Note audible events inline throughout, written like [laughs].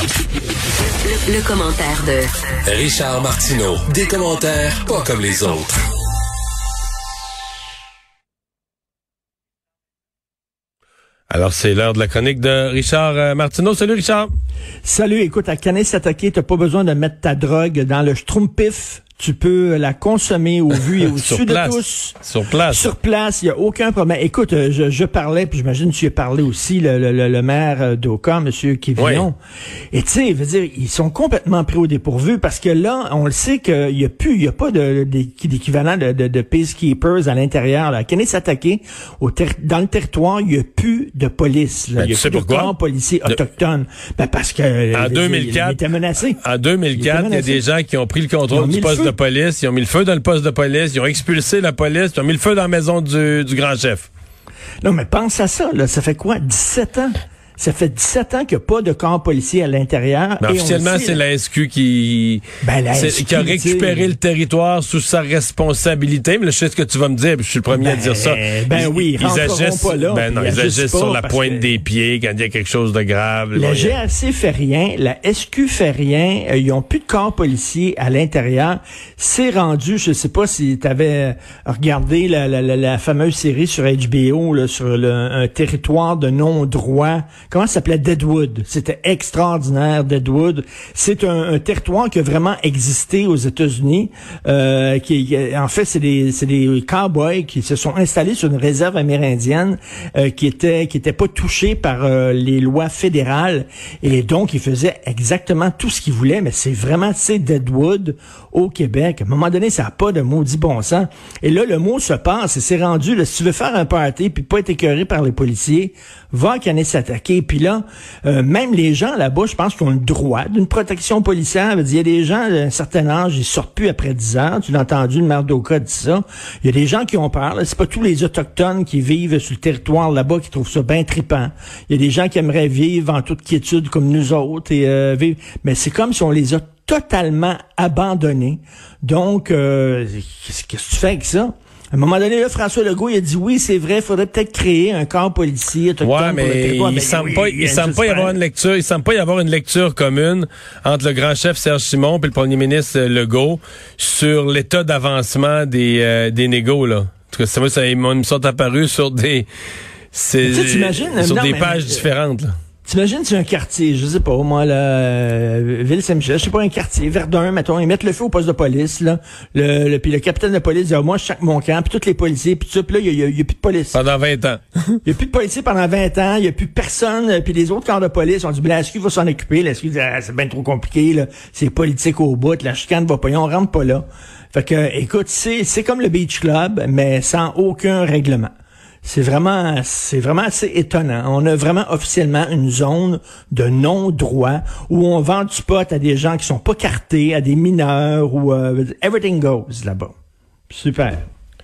Le, commentaire de Richard Martineau. Des commentaires pas comme les autres. Alors, c'est l'heure de la chronique de Richard euh, Martineau. Salut, Richard. Salut, écoute, à Canet s'attaquer, t'as pas besoin de mettre ta drogue dans le schtroumpif tu peux la consommer au vu et au [laughs] dessus de tous. Sur place. Sur place, il n'y a aucun problème. Écoute, euh, je, je parlais, puis j'imagine que tu as parlé aussi, le, le, le maire euh, d'Oka, M. Kevillon. Et tu sais, veut dire, ils sont complètement pris au dépourvu parce que là, on le sait qu'il n'y a plus, il n'y a pas d'équivalent de, de, de, peacekeepers à l'intérieur. Là. Kenneth s'attaquer au dans le territoire, il n'y a plus de police. Là. Ben, il y a plus de corps policiers autochtones. Ben parce que en 2004, il était menacé. En 2004, il, y a des gens qui ont pris le contrôle du poste de police, ils ont mis le feu dans le poste de police, ils ont expulsé la police, ils ont mis le feu dans la maison du, du grand chef. Non, mais pense à ça, là. Ça fait quoi? 17 ans? Ça fait 17 ans qu'il n'y a pas de camp policier à l'intérieur. Ben, officiellement, c'est la SQ qui, ben, qui a récupéré le territoire sous sa responsabilité. Mais là, je sais ce que tu vas me dire, je suis le premier à dire ça. Ben, ben oui, ils, agissent, pas là, ben non, ils, agissent, sur la pointe des pieds quand il y a quelque chose de grave. La GRC fait rien, la SQ fait rien, euh, ils ont plus de camp policier à l'intérieur. C'est rendu, je sais pas si tu avais regardé la, la, la, fameuse série sur HBO là, sur le, un territoire de non-droit comment ça s'appelait Deadwood? C'était extraordinaire, Deadwood. C'est un, territoire qui a vraiment existé aux États-Unis. Euh, qui, en fait, c'est des, c'est des cowboys qui se sont installés sur une réserve amérindienne euh, qui était qui était pas touchée par euh, les lois fédérales et donc ils faisaient exactement tout ce qu'ils voulaient. Mais c'est vraiment c'est Deadwood au Québec. À un moment donné, ça n'a pas de maudit bon sens. Et là, le mot se passe et c'est rendu. Là, si tu veux faire un party puis pas être écœuré par les policiers, va à s'attaquer puis là, euh, même les gens là-bas, je pense qu'ils ont le droit d'une protection policière. Il y a des gens d'un certain âge, ils sortent plus après 10 ans. Tu l'as entendu, le maire d'Oka dit ça. Il y a des gens qui ont peur. C'est pas tous les autochtones qui vivent sur le territoire là-bas qui trouvent ça bien trippant. Il y a des gens qui aimeraient vivre en toute quiétude comme nous autres et euh. Mais c'est comme si on les a totalement abandonnés. Donc, euh, qu'est-ce que tu fais avec ça? À un moment donné, là, François Legault, il a dit oui, c'est vrai, il faudrait peut-être créer un corps policier ouais, mais il semble pas, il semble pas y avoir une lecture, il semble pas y avoir une lecture commune entre le grand chef Serge Simon et le premier ministre Legault sur l'état d'avancement des euh, des négos là. En tout cas, ça, ça, ils me sont apparus sur des, c'est, sur des pages différentes. Là. T'imagines, c'est un quartier, je sais pas, moi, là, euh, Ville-Saint-Michel, je sais pas, un quartier, Verdun, mettons, ils mettent le feu au poste de police, là, le, le puis le capitaine de police dit, ah, moi, je chaque mon camp, puis tous les policiers, puis tout puis là, il y, a, plus de police. Pendant 20 ans. [laughs] Il y a plus de policiers pendant 20 ans, il y a plus personne, euh, puis les autres corps de police ont dit, ben, est-ce qu'il va s'en occuper, là, est-ce qu'il dit, ah, c'est bien trop compliqué, là, c'est politique au bout, la chicane va pas, on rentre pas là. Fait que, écoute, c'est, c'est comme le Beach Club, mais sans aucun règlement. C'est vraiment, c'est vraiment assez étonnant. On a vraiment officiellement une zone de non-droit où on vend du pot à des gens qui sont pas cartés, à des mineurs ou euh, everything goes là-bas. Super.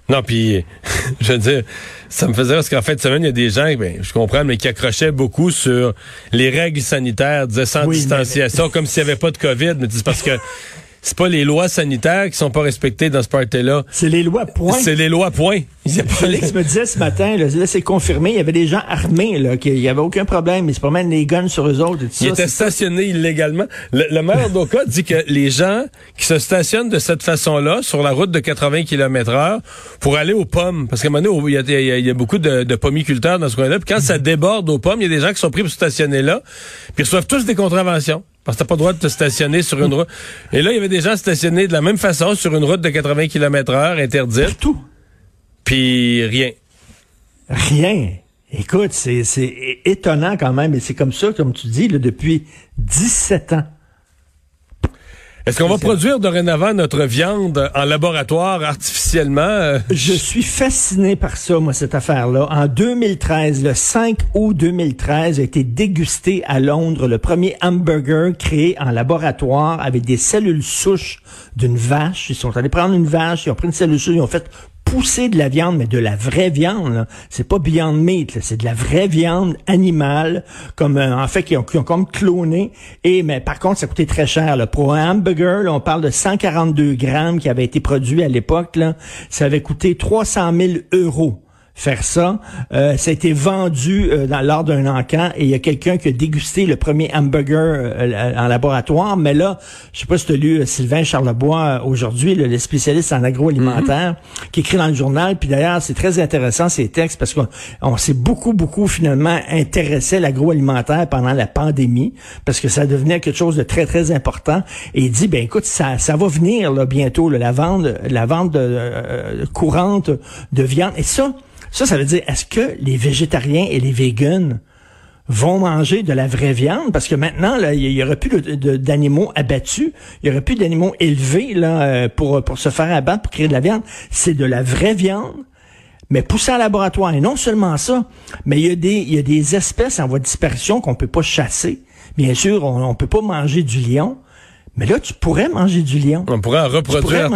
Non, puis [laughs] je veux dire, ça me faisait parce qu'en fait, semaine, il y a des gens, ben, je comprends, mais qui accrochaient beaucoup sur les règles sanitaires, disaient sans distanciation, [laughs] comme s'il n'y avait pas de COVID, mais c'est parce que c'est pas les lois sanitaires qui sont pas respectées dans ce party-là. C'est les lois point. C'est les lois point. Félix me disait ce matin, là, c'est confirmé, il y avait des gens armés, là, qu'il y avait aucun problème, ils se promènent des guns sur eux autres. Et tout ils étaient stationnés illégalement. Le, maire d'Oka dit que les gens qui se stationnent de cette façon-là, sur la route de 80 km heure, pour aller aux pommes, parce qu'à un moment donné, il y a, il y a beaucoup de, de, pommiculteurs dans ce coin-là, puis quand ça déborde aux pommes, il y a des gens qui sont pris pour stationner là, puis ils reçoivent tous des contraventions. Parce que t'as pas le droit de te stationner sur une route. Et là, il y avait des gens stationnés de la même façon sur une route de 80 km heure interdite. Tout. Puis rien. Rien. Écoute, c'est étonnant quand même, et c'est comme ça, comme tu dis, là, depuis 17 ans. Est-ce qu'on va produire dorénavant notre viande en laboratoire artificiellement? Euh? Je suis fasciné par ça, moi, cette affaire-là. En 2013, le 5 août 2013, a été dégusté à Londres le premier hamburger créé en laboratoire avec des cellules souches d'une vache. Ils sont allés prendre une vache, ils ont pris une cellule souche, ils ont fait pousser de la viande, mais de la vraie viande. C'est pas Beyond Meat, c'est de la vraie viande animale, comme euh, en fait qui ont, qui ont, comme cloné. Et mais par contre, ça coûtait très cher. Là. Pour un hamburger, là, on parle de 142 grammes qui avait été produit à l'époque. Ça avait coûté 300 000 euros. Faire ça. Euh, ça a été vendu euh, dans, lors d'un encan et il y a quelqu'un qui a dégusté le premier hamburger euh, en laboratoire. Mais là, je sais pas si tu as lu Sylvain Charlebois aujourd'hui, le, spécialiste en agroalimentaire, mm-hmm. qui écrit dans le journal. Puis d'ailleurs, c'est très intéressant ces textes parce qu'on s'est beaucoup, beaucoup finalement intéressé à l'agroalimentaire pendant la pandémie parce que ça devenait quelque chose de très, très important. Et il dit, ben écoute, ça, ça va venir là, bientôt, la vente, la vente de, courante de viande. Et ça, ça, ça veut dire, est-ce que les végétariens et les végans vont manger de la vraie viande? Parce que maintenant il y, aurait plus d'animaux abattus, il y aurait plus d'animaux élevés là euh, pour pour se faire abattre pour créer de la viande, c'est de la vraie viande mais poussée en laboratoire et non seulement ça, mais il y a des il y a des espèces en voie de disparition qu'on peut pas chasser. Bien sûr, on, on peut pas manger du lion, mais là tu pourrais manger du lion. On pourrait en reproduire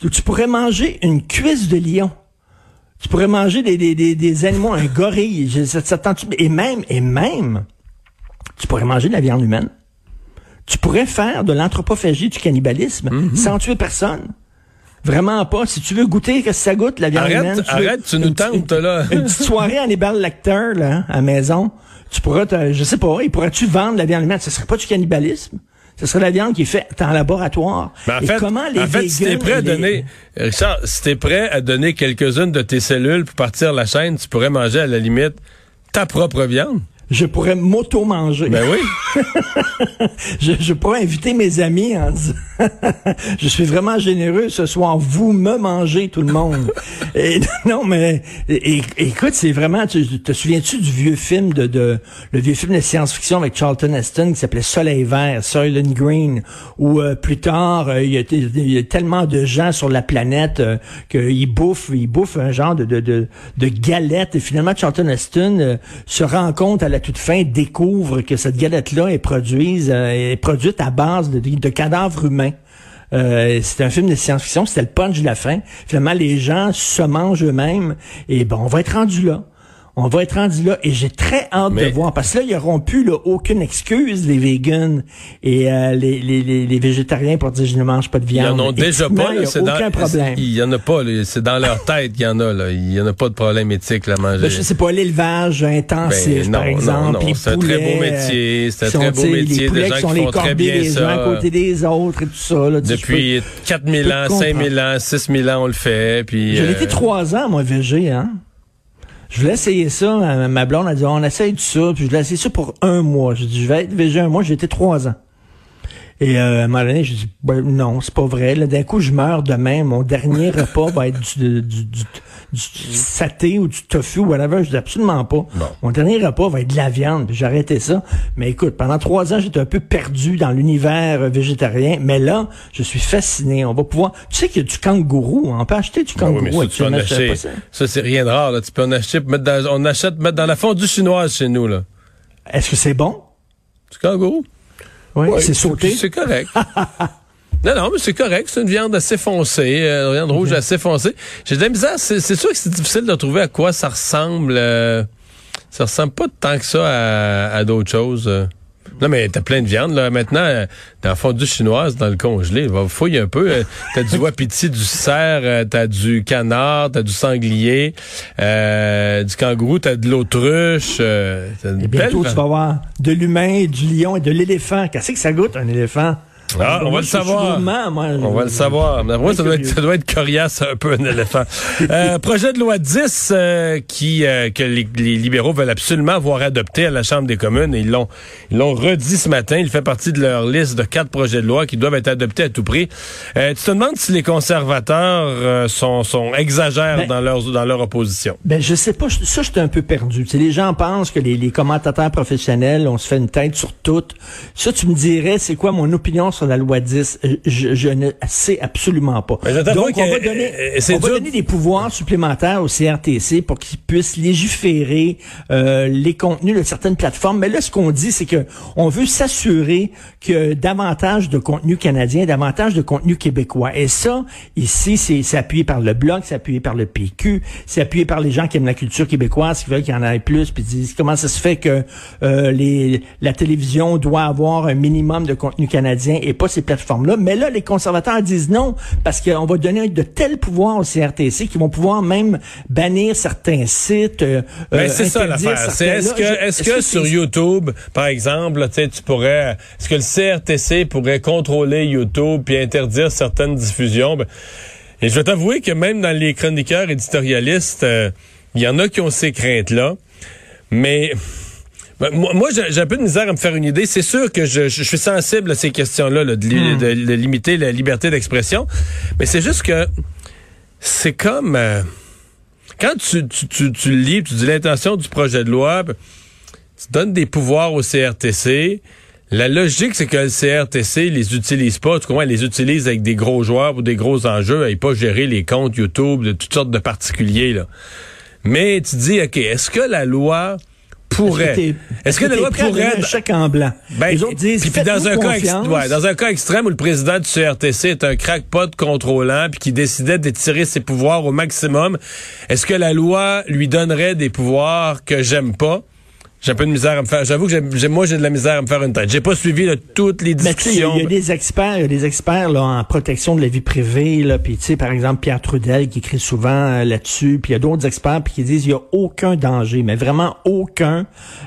tu, tu pourrais manger une cuisse de lion. Tu pourrais manger des, des, des, animaux, un gorille. Ça, et même, et même, tu pourrais manger de la viande humaine. Tu pourrais faire de l'anthropophagie, du cannibalisme, mhm. sans tuer personne. Vraiment pas. Si tu veux goûter que ça goûte, la viande humaine. Tu arrête, tu nous tentes, là. une petite soirée en ébal lecteur, là, à la maison. Tu pourrais, je sais pas, pourrais-tu vendre la viande humaine? Ce serait pas du cannibalisme. Ce serait la viande qui est faite en laboratoire. Mais en fait, comment les en fait, si t'es prêt à donner, Richard, si t'es prêt à donner quelques-unes de tes cellules pour partir la chaîne, tu pourrais manger à la limite ta propre viande je pourrais m'auto-manger. Ben oui. [laughs] je, je, pourrais inviter mes amis en disant [laughs] Je suis vraiment généreux ce soir, vous me mangez tout le monde. [laughs] et, non, mais écoute, c'est vraiment. Tu, te souviens-tu du vieux film de, de le vieux film de science-fiction avec Charlton Heston qui s'appelait Soleil vert, Soylent Green, où euh, plus tard euh, il, y a, tellement de gens sur la planète euh, qu'ils bouffent, ils bouffent un genre de, de, de, de galette et finalement Charlton Heston se rend compte à la toute fin découvre que cette galette-là est, produite, euh, est produite à base de, de cadavres humains. Euh, c'est un film de science-fiction, c'était le punch de la fin. Finalement, les gens se mangent eux-mêmes et bon, on va être rendu là on va être rendu là et j'ai très hâte de voir parce que là ils n'auront plus là, aucune excuse les vegans et euh, les, les, les, végétariens pour dire je ne mange pas de viande. Ils en ont déjà pas, c'est aucun problème. Il y en a pas, c'est dans leur tête qu'il y en a là. Il y en a pas de problème éthique à manger. Ben, je sais pas l'élevage intensif ben, par exemple. Non, non, c'est un très beau métier, c'est un très beau métier de gens qui font très bien les ça. Uns à côté des autres et tout ça. Là, Depuis 4000 ans, 5000 ans, 6000 ans on le fait. Puis. J'ai été euh, trois ans moi végé hein. Je voulais essayer ça. Ma blonde a dit, on essaye tout ça. Puis je voulais essayer ça pour un mois. Je dit, je vais être végé un mois. J'ai été trois ans. Et euh, à un moment donné, je dis, ben, non, c'est pas vrai. D'un coup, je meurs demain. Mon dernier [laughs] repas va être du, du, du, du saté ou du tofu ou whatever. Je dis absolument pas. Mon dernier repas va être de la viande. J'ai arrêté ça. Mais écoute, pendant trois ans, j'étais un peu perdu dans l'univers euh, végétarien. Mais là, je suis fasciné. On va pouvoir. Tu sais qu'il y a du kangourou. On peut acheter du kangourou. oui, mais ça, ça c'est rien de rare. Là. Tu peux en acheter, mettre dans, on achète, mettre dans la fondue chinoise chez nous. là. Est-ce que c'est bon? Du kangourou? Oui, c'est sauté. C'est correct. Non, non, mais c'est correct. C'est une viande assez foncée, euh, une viande rouge assez foncée. J'ai de la misère. C'est sûr que c'est difficile de trouver à quoi ça ressemble. Euh, ça ressemble pas tant que ça à, à d'autres choses. Euh. Non, mais t'as plein de viande, là. Maintenant, euh, dans la fondue chinoise, dans le congelé, va fouiller un peu. Euh, t'as du wapiti, du cerf, euh, t'as du canard, t'as du sanglier, du kangourou, t'as de l'autruche. Et bientôt, tu vas avoir de l'humain, du lion et de l'éléphant. Qu'est-ce que ça goûte, un éléphant? Ah, on va le savoir. on va le savoir. moi, ça doit, être, ça doit être coriace un peu un éléphant. [laughs] euh, projet de loi 10 euh, qui euh, que les, libéraux veulent absolument voir adopté à la Chambre des communes. ils l'ont ils l'ont redit ce matin. Il fait partie de leur liste de quatre projets de loi qui doivent être adoptés à tout prix. Euh, tu te demandes si les conservateurs sont, sont exagèrent ben- dans leur dans leur opposition. Ben je sais pas. Ça, j'étais un peu perdu. les gens pensent que les, les commentateurs professionnels, on se fait une tête sur tout. Ça, tu me dirais, c'est quoi mon opinion sur la loi 10, je, je ne sais absolument pas. Donc, on va, donner, euh, on va donner des pouvoirs supplémentaires au CRTC pour qu'ils puissent légiférer euh, les contenus de certaines plateformes. Mais là, ce qu'on dit, c'est que on veut s'assurer que davantage de contenu canadien, davantage de contenu québécois. Et ça, ici, c'est appuyé par le Bloc, c'est appuyé par le PQ, c'est appuyé par les gens qui aiment la culture québécoise, qui veulent qu'il y en ait plus, puis disent comment ça se fait que euh, les, la télévision doit avoir un minimum de contenu canadien et pas ces plateformes-là. Mais là, les conservateurs disent non, parce qu'on va donner de tels pouvoirs au CRTC qu'ils vont pouvoir même bannir certains sites. Euh, ben, c'est ça l'affaire. C'est est-ce que, est-ce que, sur YouTube, par exemple, tu pourrais, est-ce que le CRTC pourrait contrôler YouTube puis interdire certaines diffusions? Ben, et je vais t'avouer que même dans les chroniqueurs éditorialistes, il euh, y en a qui ont ces craintes-là. Mais ben, moi, j'ai un peu de misère à me faire une idée. C'est sûr que je, suis sensible à ces questions-là, hmm. de, limiter la liberté d'expression. Mais c'est juste que c'est comme... Euh, quand tu, tu, tu, lis, tu dis l'intention du projet de loi, ben, tu donnes des pouvoirs au CRTC, la logique, c'est que le CRTC les utilise pas. Tu comprends? les utilise avec des gros joueurs ou des gros enjeux, et pas gérer les comptes YouTube de toutes sortes de particuliers. Là. Mais tu dis, OK, est-ce que la loi pourrait. Est-ce que, la loi pourrait. Un chèque en blanc? Ben, Les autres disent, puis, dans, un cas dans un cas extrême où le président du CRTC est un crackpot contrôlant puis qui décidait d'étirer ses pouvoirs au maximum, est-ce que la loi lui donnerait des pouvoirs que j'aime pas? J'ai un peu de misère à me faire. J'avoue que j'ai, moi, j'ai de la misère à me faire une tête. J'ai pas suivi toutes les discussions. Il y, a des experts, il y a des experts là, en protection de la vie privée. Là, puis tu sais, par exemple, Pierre Trudel qui écrit souvent euh, là-dessus. Puis il y a d'autres experts qui disent il y a aucun danger, mais vraiment aucun.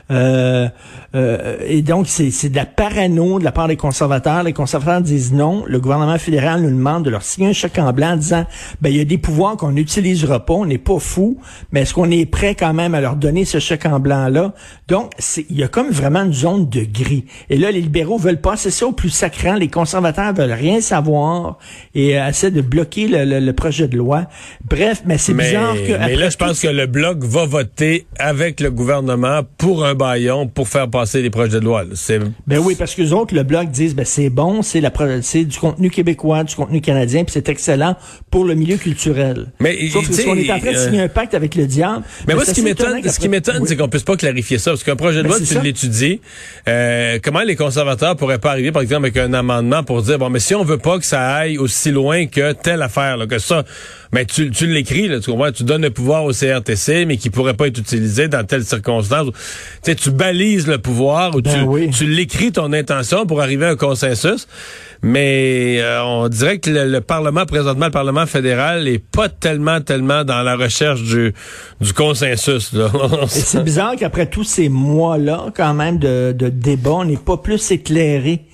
Euh, euh, et donc c'est, c'est de la parano de la part des conservateurs. Les conservateurs disent non. Le gouvernement fédéral nous demande de leur signer un chèque en blanc en disant ben il y a des pouvoirs qu'on n'utilisera pas. On n'est pas fou, mais est-ce qu'on est prêt quand même à leur donner ce chèque en blanc là? Donc, il y a comme vraiment une zone de gris. Et là, les libéraux veulent passer ça au plus sacrant. Les conservateurs veulent rien savoir et euh, essaient de bloquer le, projet de loi. Bref, mais c'est bizarre que... Mais là, je pense que le Bloc va voter avec le gouvernement pour un baillon pour faire passer les projets de loi. Ben oui, parce que les autres, le Bloc disent, ben c'est bon, c'est la c'est du contenu québécois, du contenu canadien, puis c'est excellent pour le milieu culturel. Mais Sauf que on est en train de signer euh, un pacte avec le diable... Mais, moi, ce qui m'étonne, ce qui m'étonne, c'est qu'on puisse pas clarifier ça parce qu'un projet de ben, loi, tu l'étudies. Euh, comment les conservateurs pourraient pas arriver, par exemple, avec un amendement pour dire, bon, mais si on veut pas que ça aille aussi loin que telle affaire, là, que ça, mais ben, tu, tu l'écris, tu comprends? Tu donnes le pouvoir au CRTC, mais qui pourrait pas être utilisé dans telle circonstance. Tu tu balises le pouvoir ou ben tu, tu l'écris ton intention pour arriver à un consensus. Mais euh, on dirait que le, Parlement, présentement, le Parlement fédéral, est pas tellement, tellement dans la recherche du, du consensus. [laughs] c'est bizarre qu'après tous ces mois-là, quand même, de, de débat, on n'est pas plus éclairé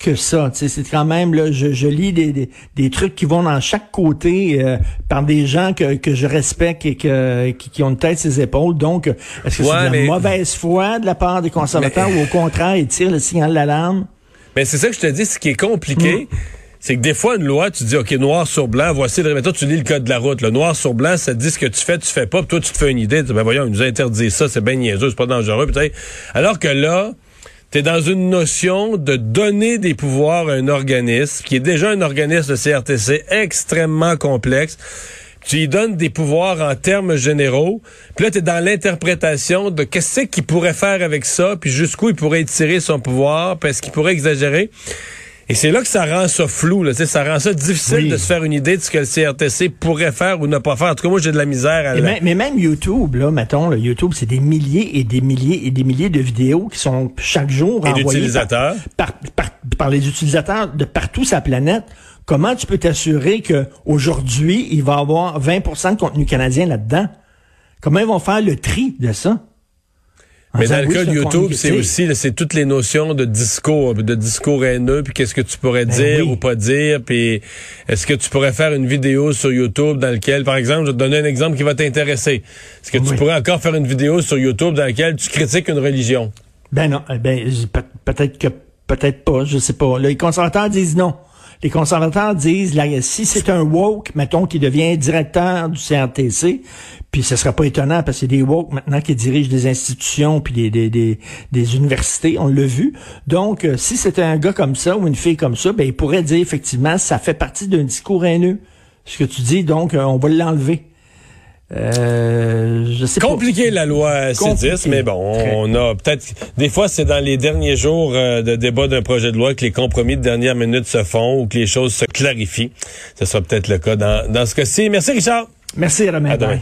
que ça. C'est quand même là, je, je lis des, des, trucs qui vont dans chaque côté euh, par des gens que, que je respecte et que qui, ont une tête ses épaules. Donc, est-ce que c'est de la mauvaise foi de la part des conservateurs ou au contraire ils tirent le signal d'alarme? Mais c'est ça que je te dis, ce qui est compliqué. Hmm. C'est que des fois, une loi, tu dis, OK, noir sur blanc, voici le toi, tu lis le code de la route. Le noir sur blanc, ça te dit ce que tu fais, tu fais pas, puis toi, tu te fais une idée. Ben voyons, ils nous interdit ça, c'est bien niaiseux, c'est pas dangereux. Peut-être. Alors que là, tu es dans une notion de donner des pouvoirs à un organisme, qui est déjà un organisme de CRTC extrêmement complexe. Tu y donnes des pouvoirs en termes généraux. Puis là, tu es dans l'interprétation de qu'est-ce qu'il pourrait faire avec ça, puis jusqu'où il pourrait tirer son pouvoir, parce qu'il pourrait exagérer. Et c'est là que ça rend ça flou, là, ça rend ça difficile de se faire une idée de ce que le CRTC pourrait faire ou ne pas faire. En tout cas, moi, j'ai de la misère à... Mais, mais, même YouTube, là, mettons, YouTube, c'est des milliers et des milliers et des milliers de vidéos qui sont chaque jour et envoyées par, par, par, les utilisateurs de partout sa planète. Comment tu peux t'assurer que aujourd'hui il va y avoir 20% de contenu canadien là-dedans? Comment ils vont faire le tri de ça? Mais dans le cas de YouTube, c'est aussi c'est toutes les notions de discours, de discours haineux, puis qu'est-ce que tu pourrais ben dire ou pas dire, puis est-ce que tu pourrais faire une vidéo sur YouTube dans laquelle, par exemple, je vais te donner un exemple qui va t'intéresser. Est-ce que tu pourrais encore faire une vidéo sur YouTube dans laquelle tu critiques une religion? Ben non, eh ben peut-être que peut-être pas, je sais pas. les conservateurs disent non les conservateurs disent, là, si c'est un woke, mettons, qui devient directeur du CRTC, puis ce sera pas étonnant parce que c'est des woke maintenant qui dirigent des institutions puis des universités, on l'a vu. Donc, euh, si c'était un gars comme ça ou une fille comme ça, ben il pourrait dire effectivement, ça fait partie d'un discours haineux. Ce que tu dis, donc, euh, on va l'enlever. Euh, je sais Compliqué la loi C10, mais bon, on a peut-être des fois c'est dans les derniers jours euh, de débat d'un projet de loi que les compromis de dernière minute se font ou que les choses se clarifient. Ce sera peut-être le cas dans, dans ce cas-ci. Merci Richard. Merci Romain. À demain.